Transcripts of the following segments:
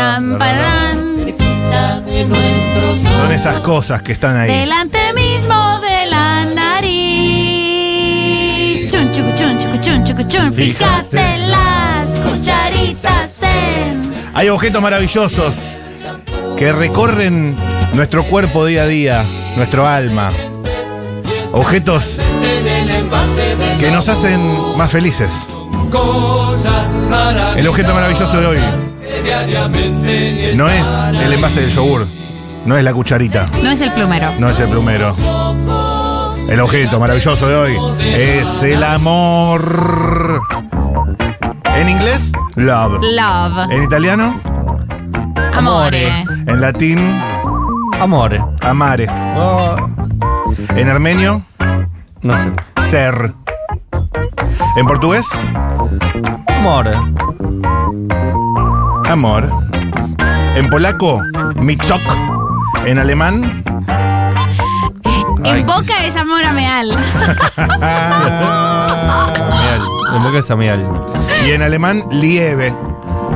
Pararán, pararán. Son esas cosas que están ahí. Delante mismo de la nariz. Chun, chucu, chun, chucu, chun, chucu, chun. Fíjate las cucharitas en. Hay objetos maravillosos que recorren nuestro cuerpo día a día, nuestro alma. Objetos que nos hacen más felices. El objeto maravilloso de hoy no es el envase del yogur, no es la cucharita, No es el plumero. no es el plumero. El objeto maravilloso de hoy es el amor. En inglés, love. Love. En italiano, Amore. en latín, Amore. amare. Oh, En armenio, no sé. ser. En portugués, Amore. Amor. En polaco, michok. En alemán, En boca es amor a meal. En boca es miel. y en alemán, lieve.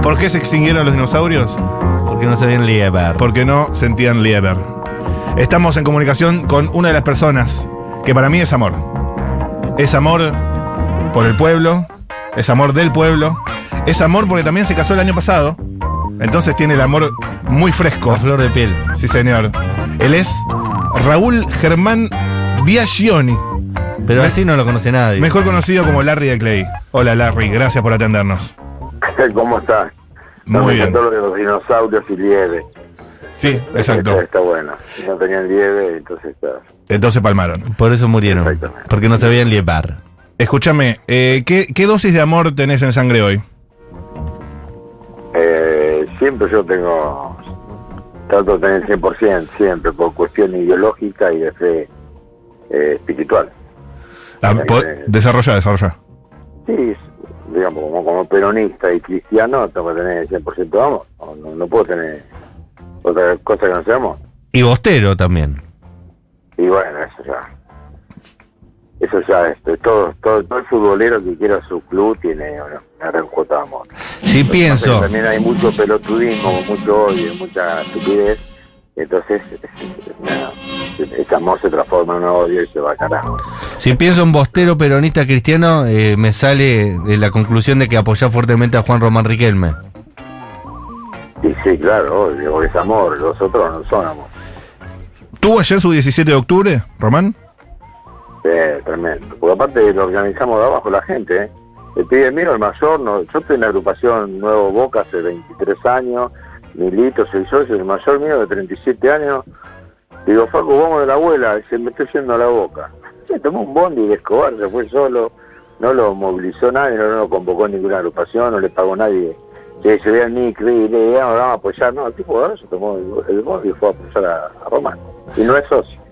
¿Por qué se extinguieron los dinosaurios? Porque no sabían lieber. Porque no sentían lieber. Estamos en comunicación con una de las personas que para mí es amor. Es amor por el pueblo, es amor del pueblo, es amor porque también se casó el año pasado. Entonces tiene el amor muy fresco. Con flor de piel. Sí, señor. Él es Raúl Germán Biagioni, Pero así no lo conoce nadie. mejor conocido como Larry de Clay. Hola Larry, gracias por atendernos. ¿Cómo está? Muy bien. Todo lo de los dinosaurios y lieve. Sí, exacto. está bueno. No tenían lieve, entonces está. Entonces palmaron. Por eso murieron. Porque no sabían liebar. Escúchame, eh, ¿qué, ¿qué dosis de amor tenés en sangre hoy? Siempre yo tengo. Trato de tener 100%, siempre, por cuestión ideológica y de fe eh, espiritual. Ah, po- Desarrolla, desarrolla. Sí, digamos, como, como peronista y cristiano, tengo que tener 100% de amor. No, no, no puedo tener otra cosa que no sea amor. Y Bostero también. Y bueno, eso ya. Eso ya, este, todo, todo, todo el futbolero que quiera su club tiene bueno, una gran cuota de amor. Sí pienso. Pero también hay mucho pelotudismo, mucho odio, mucha estupidez. Entonces, ese amor se transforma en un odio y se va a carajo. Si pienso en Bostero peronista cristiano, eh, me sale de la conclusión de que apoyá fuertemente a Juan Román Riquelme. Y sí, claro, obvio, porque es amor, los otros no son amor. ¿Tuvo ayer su 17 de octubre, Román? Sí, tremendo. Porque aparte lo organizamos de abajo la gente, ¿eh? El pibe mío, el mayor, no, yo estoy en la agrupación Nuevo Boca hace 23 años, Milito soy soy el mayor mío de 37 años. Digo, Facu, vamos de la abuela, y se me estoy yendo a la boca. Se tomó un bondi de Escobar, se fue solo, no lo movilizó nadie, no, lo convocó ninguna agrupación, no le pagó nadie. Que se vea y le vamos a apoyar, no, el tipo ahora se tomó el, el bondi y fue a apoyar a, a Román. Y no es socio.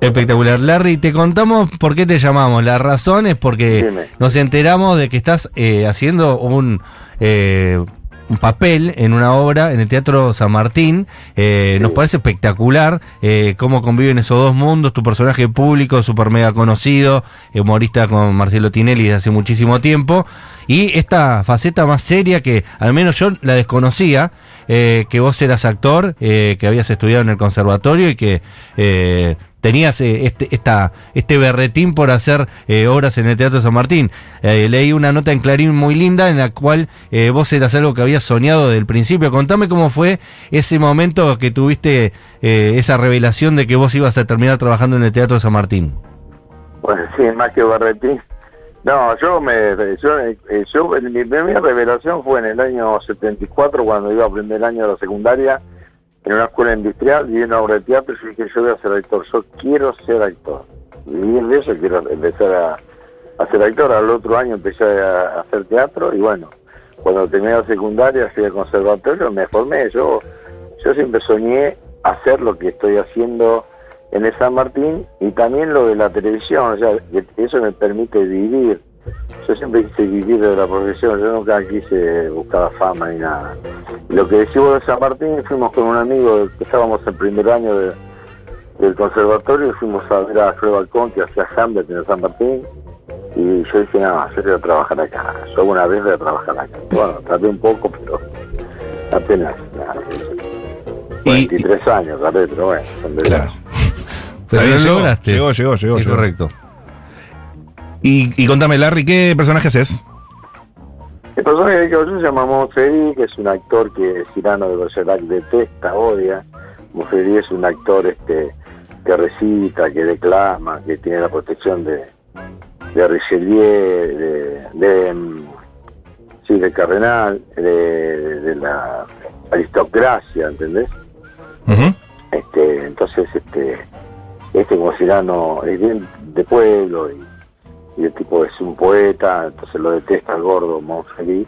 Espectacular. Larry, te contamos por qué te llamamos. La razón es porque Dime. nos enteramos de que estás eh, haciendo un, eh, un papel en una obra en el Teatro San Martín. Eh, Nos parece espectacular eh, cómo conviven esos dos mundos. Tu personaje público, súper mega conocido, humorista con Marcelo Tinelli desde hace muchísimo tiempo. Y esta faceta más seria que al menos yo la desconocía, eh, que vos eras actor, eh, que habías estudiado en el conservatorio y que eh, tenías eh, este, esta, este berretín por hacer eh, obras en el Teatro San Martín. Eh, leí una nota en Clarín muy linda en la cual eh, vos eras algo que habías soñado desde el principio. Contame cómo fue ese momento que tuviste eh, esa revelación de que vos ibas a terminar trabajando en el Teatro San Martín. Bueno, sí, más que Barretín. No, yo me. Yo, eh, mi primera revelación fue en el año 74, cuando iba a primer año de la secundaria, en una escuela industrial, vi una obra de teatro y dije: Yo voy a ser actor, yo quiero ser actor. Y de eso quiero empezar a, a ser actor. Al otro año empecé a, hacer teatro y bueno, cuando terminé la secundaria, fui al conservatorio, me formé. Yo, yo siempre soñé hacer lo que estoy haciendo en el San Martín y también lo de la televisión, o sea, eso me permite vivir. Yo siempre quise vivir de la profesión, yo nunca quise buscar fama ni nada. Lo que decimos de San Martín, fuimos con un amigo que estábamos en primer año de- del conservatorio y fuimos a ver a Alfredo Balcón que hacía Hamlet en el San Martín y yo dije, no, yo quiero trabajar acá, yo alguna vez voy a trabajar acá. Bueno, traté un poco, pero Apenas, nada, Y- 23 años, tal vez, pero bueno, son de Claro. Pero lo llegó, lograste. Llegó, llegó, llegó. Es llegó. correcto. Y, y contame, Larry, ¿qué personaje haces? El personaje que yo se llama Monfredi, que es un actor que Cirano de Bergerac detesta, odia. Monfredi es un actor este que recita, que declama, que tiene la protección de, de Richelieu, de, de, mm, sí, de Cardenal, de, de la aristocracia, ¿entendés? Este, entonces, este, este como Cirano es bien de pueblo y, y el tipo es un poeta, entonces lo detesta el gordo Monfredi.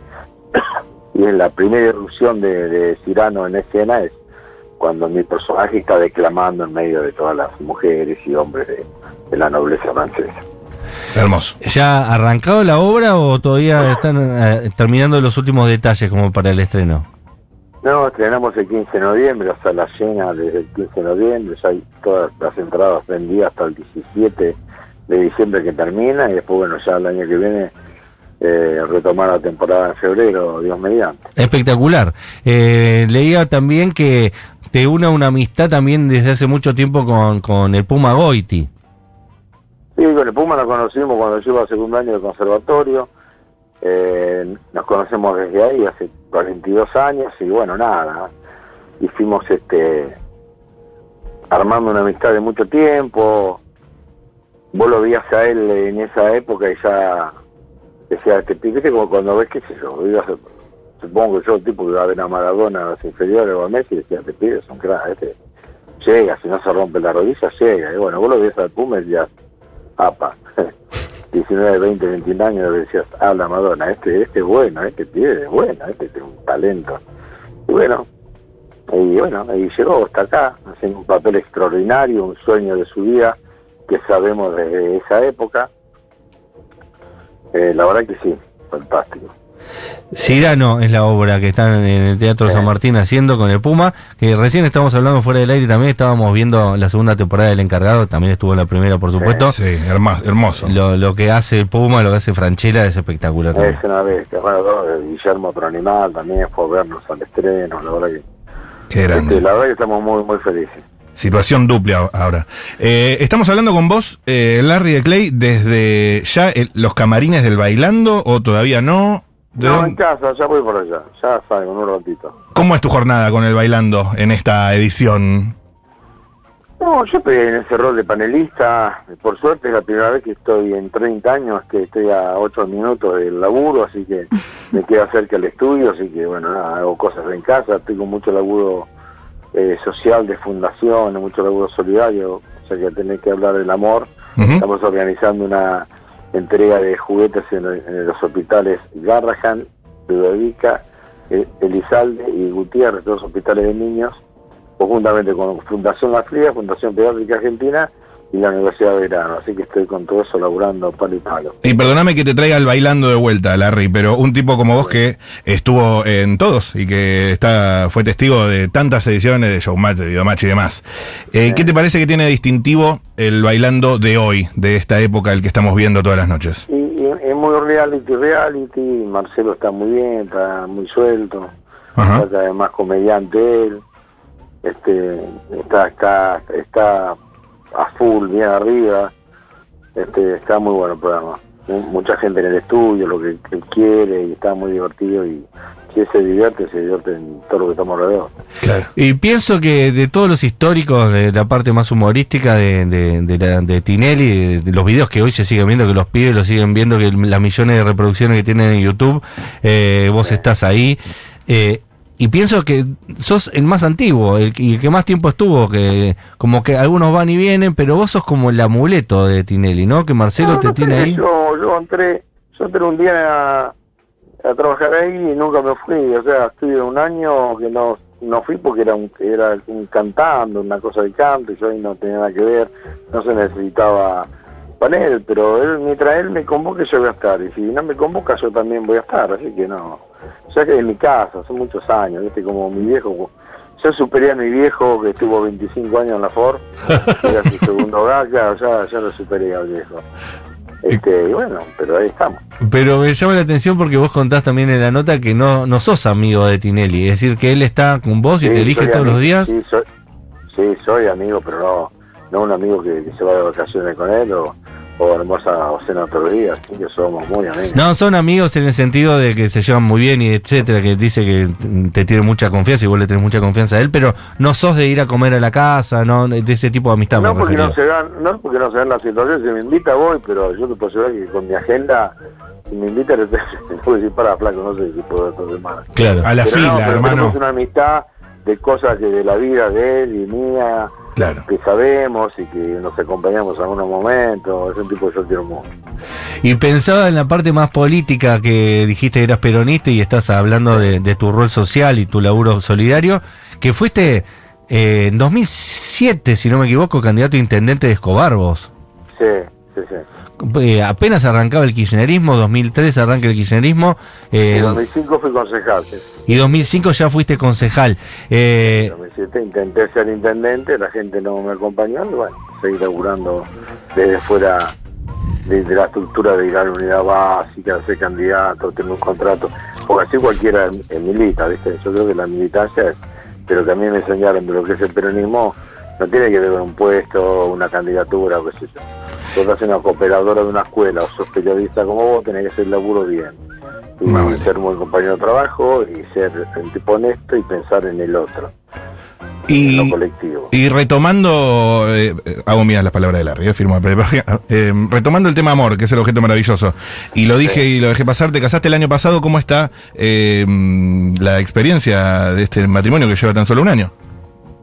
y en la primera irrupción de, de Cirano en escena es cuando mi personaje está declamando en medio de todas las mujeres y hombres de, de la nobleza francesa. Hermoso. ¿Ya arrancado la obra o todavía están eh, terminando los últimos detalles como para el estreno? No, estrenamos el 15 de noviembre, hasta la llena desde el 15 de noviembre, ya hay todas las entradas vendidas hasta el 17 de diciembre que termina y después, bueno, ya el año que viene eh, retomar la temporada en febrero, Dios mediante. Espectacular. Eh, leía también que te une una amistad también desde hace mucho tiempo con, con el Puma Goiti. Sí, con el Puma nos conocimos cuando yo iba a segundo año de conservatorio, eh, nos conocemos desde ahí hace 42 años y bueno, nada, y fuimos este, armando una amistad de mucho tiempo, vos lo veías a él en esa época y ya decía, este ¿viste? como cuando ves, qué sé yo, ibas a- supongo yo, el tipo que iba a ver a Maradona a las inferiores o a Messi, decía, este pibe es un crack, este llega, si no se rompe la rodilla, llega, y bueno, vos lo ves al Puma y apa, 19, 20, 21 años, decías, habla Madonna, este, este es bueno, este pibe es bueno, este tiene un talento. Y bueno, y bueno, y llegó hasta acá, haciendo un papel extraordinario, un sueño de su vida, que sabemos desde esa época. Eh, la verdad que sí, fantástico. Cirano es la obra que están en el Teatro San Martín haciendo con el Puma, que recién estamos hablando fuera del aire también, estábamos viendo la segunda temporada del encargado, también estuvo la primera por supuesto. Sí, hermoso. Lo, lo que hace el Puma, lo que hace Franchella es espectacular también. Es una bueno, Guillermo otro animal también fue a vernos al estreno, la verdad que, Qué grande. este, la verdad que estamos muy, muy felices. Situación dupla ahora. Eh, estamos hablando con vos, eh, Larry de Clay, desde ya el- los camarines del bailando o todavía no. ¿De No, en casa, ya voy por allá, ya salgo en un ratito. ¿Cómo es tu jornada con el bailando en esta edición? No, yo estoy en ese rol de panelista. Por suerte es la primera vez que estoy en 30 años, que estoy a 8 minutos del laburo, así que me queda cerca el estudio, así que bueno, nada, hago cosas en casa, estoy con mucho laburo eh, social de fundación, mucho laburo solidario, o sea que tenés que hablar del amor. Estamos organizando una entrega de juguetes en, en los hospitales Garrahan, Ludovica, eh, Elizalde y Gutiérrez, dos hospitales de niños, conjuntamente con Fundación La Fría, Fundación Pediátrica Argentina y la Universidad de Verano. Así que estoy con todo eso laburando palo y palo. Y perdóname que te traiga el bailando de vuelta, Larry, pero un tipo como vos que estuvo en todos y que está fue testigo de tantas ediciones de Showmatch, de Videomatch y demás. Eh, ¿Qué te parece que tiene de distintivo el bailando de hoy, de esta época, el que estamos viendo todas las noches? Y, y es muy reality, reality. Marcelo está muy bien, está muy suelto. Está además comediante él. Este, está, está, está a full, bien arriba. Este, está muy bueno el programa. Mu- Mucha gente en el estudio, lo que él quiere, y está muy divertido. Y si él se divierte, se divierte en todo lo que estamos alrededor. Claro. Y pienso que de todos los históricos, de la parte más humorística de, de, de, la- de Tinelli, de, de los videos que hoy se siguen viendo, que los pibes lo siguen viendo, que las millones de reproducciones que tienen en YouTube, eh, vos estás ahí. eh, y pienso que sos el más antiguo, el, que- y el que más tiempo estuvo, que como que algunos van y vienen, pero vos sos como el amuleto de Tinelli, ¿no? Que Marcelo No, te no tiene ahí. Yo, yo entré, yo entré un día a, a trabajar ahí y nunca me fui. O sea, estuve un año que no, no fui porque era un, era un cantando, una cosa de canto, y yo ahí no tenía nada que ver, no se necesitaba panel, pero él, mientras él me convoque yo voy a estar, y si no me convoca yo también voy a estar, así que no. Ya que en mi casa, hace muchos años, viste, como mi viejo, yo superé a mi viejo que estuvo 25 años en la Ford, era su segundo hogar, claro, ya, ya lo superé al viejo. Este, y bueno, pero ahí estamos. Pero me llama la atención porque vos contás también en la nota que no, no sos amigo de Tinelli. Es decir, que él está con vos y Sí, te elige todos los días. Sí soy, sí, soy amigo, pero no, no un amigo que, que se va de vacaciones con él o, o almuerza o cena otro día. Sí, que somos muy amigos. No, son amigos en el sentido de que se llevan muy bien y etcétera, que dice que te tiene mucha confianza y vos le tenés mucha confianza a él, pero no sos de ir a comer a la casa, no de ese tipo de amistad. No me porque no se dan, no porque no se dan las situaciones, si me invita voy, pero yo te puedo asegurar que con mi agenda, si me invita, le que decir para flaco, no sé si puedo esta semana. Claro. A la Pero fila, no, pero hermano. tenemos una amistad de cosas que de la vida de él y mía, Claro. que sabemos y que nos acompañamos en algunos momentos, es un tipo que yo quiero mucho. Y pensaba en la parte más política que dijiste que eras peronista y estás hablando de, de tu rol social y tu laburo solidario, que fuiste eh, en 2007, si no me equivoco, candidato a intendente de Escobar vos. Sí, sí, sí. Eh, apenas arrancaba el kirchnerismo, 2003 arranca el kirchnerismo, eh, En 2005 fui concejal, sí. y 2005 ya fuiste concejal. Eh, En 2007 intenté ser intendente, la gente no me acompañó y bueno, seguí laburando desde fuera desde la estructura de ir a la unidad básica, ser candidato, tener un contrato, porque así cualquiera eh, milita, ¿viste? Yo creo que la militancia es, pero también me enseñaron de lo que es el peronismo, no tiene que ver con un puesto, una candidatura o qué sé yo. Vos sos una cooperadora de una escuela o sos periodista como vos, tenés que hacer el laburo bien. Y vale. ser un buen compañero de trabajo y ser un tipo honesto y pensar en el otro, en Y, lo colectivo. y retomando, eh, eh, hago mías las palabras de Larry, eh, firmo. eh, retomando el tema amor, que es el objeto maravilloso. Y lo dije y lo dejé pasar, te casaste el año pasado, ¿cómo está eh, la experiencia de este matrimonio que lleva tan solo un año?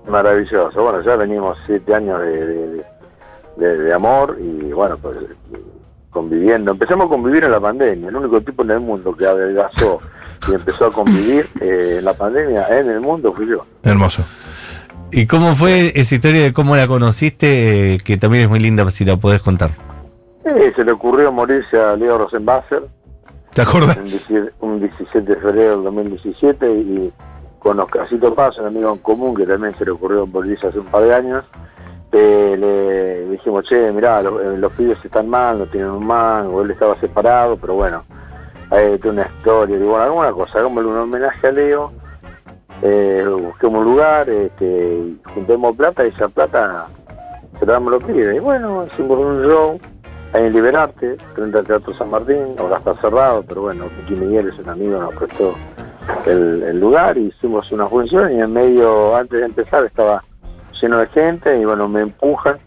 Maravilloso. Bueno, ya venimos siete años de, de- de- de amor y bueno, pues conviviendo. Empezamos a convivir en la pandemia. El único tipo en el mundo que adelgazó y empezó a convivir eh, en la pandemia en el mundo fui yo. Hermoso. ¿Y cómo fue esa historia de cómo la conociste? eh, que también es muy linda si la podés contar. Eh, se le ocurrió morirse a Leo Rosenbasser ¿Te 17 un 17 de febrero del 2017 y con Oscarcito Paz, un amigo en común que también se le ocurrió morirse hace un par de años, eh, le dijimos, che, mirá, los, eh, los pibes están mal, no tienen un mango, él estaba separado, pero bueno, hay una historia, digo, bueno, alguna cosa, hagámosle un homenaje a Leo, eh, busquemos un lugar, este, juntemos plata y esa plata se la damos los pibes. Y bueno, hicimos un show ahí en Liberarte, frente al Teatro San Martín, ahora está cerrado, pero bueno, Kiki Miguel es un amigo, nos prestó el, el lugar y hicimos una función y en medio, antes de empezar, estaba lleno de gente y bueno, me empujan.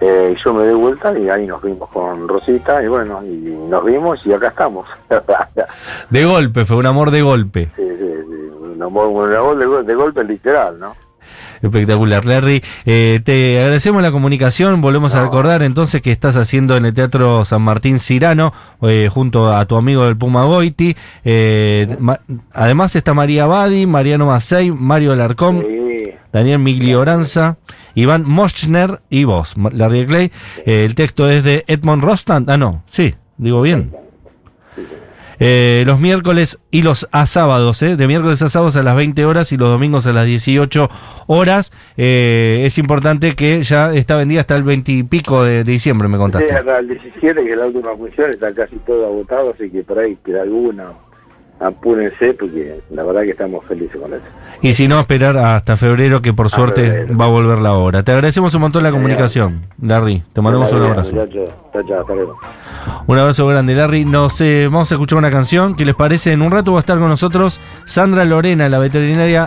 Eh, y yo me doy vuelta y ahí nos vimos con Rosita y bueno, y nos vimos y acá estamos. De golpe, fue un amor de golpe. Sí, sí, sí, un amor, un amor de, de golpe literal, ¿no? Espectacular, Larry. Eh, te agradecemos la comunicación. Volvemos a recordar entonces que estás haciendo en el Teatro San Martín Cirano, eh, junto a tu amigo del Puma Goiti. Eh, además está María Badi, Mariano Macei, Mario Alarcón, Sí, Daniel Miglioranza, Iván Moschner y vos, Larry Clay. Eh, el texto es de Edmond Rostand. Ah, no, sí, digo bien. Eh, los miércoles y los a sábados, ¿eh? de miércoles a sábados a las 20 horas y los domingos a las 18 horas. Eh, es importante que ya está vendida hasta el 20 y pico de, de diciembre, me Sí, contaste. hasta el 17, que es la última función, está casi todo agotado, así que por ahí queda alguna. Apúrense, porque la verdad que estamos felices con eso. Y si no, esperar hasta febrero, que por suerte febrero. va a volver la hora. Te agradecemos un montón la comunicación, Larry. Te mandamos un abrazo. Un abrazo grande, Larry. Nos eh, vamos a escuchar una canción. ¿Qué les parece? En un rato va a estar con nosotros Sandra Lorena, la veterinaria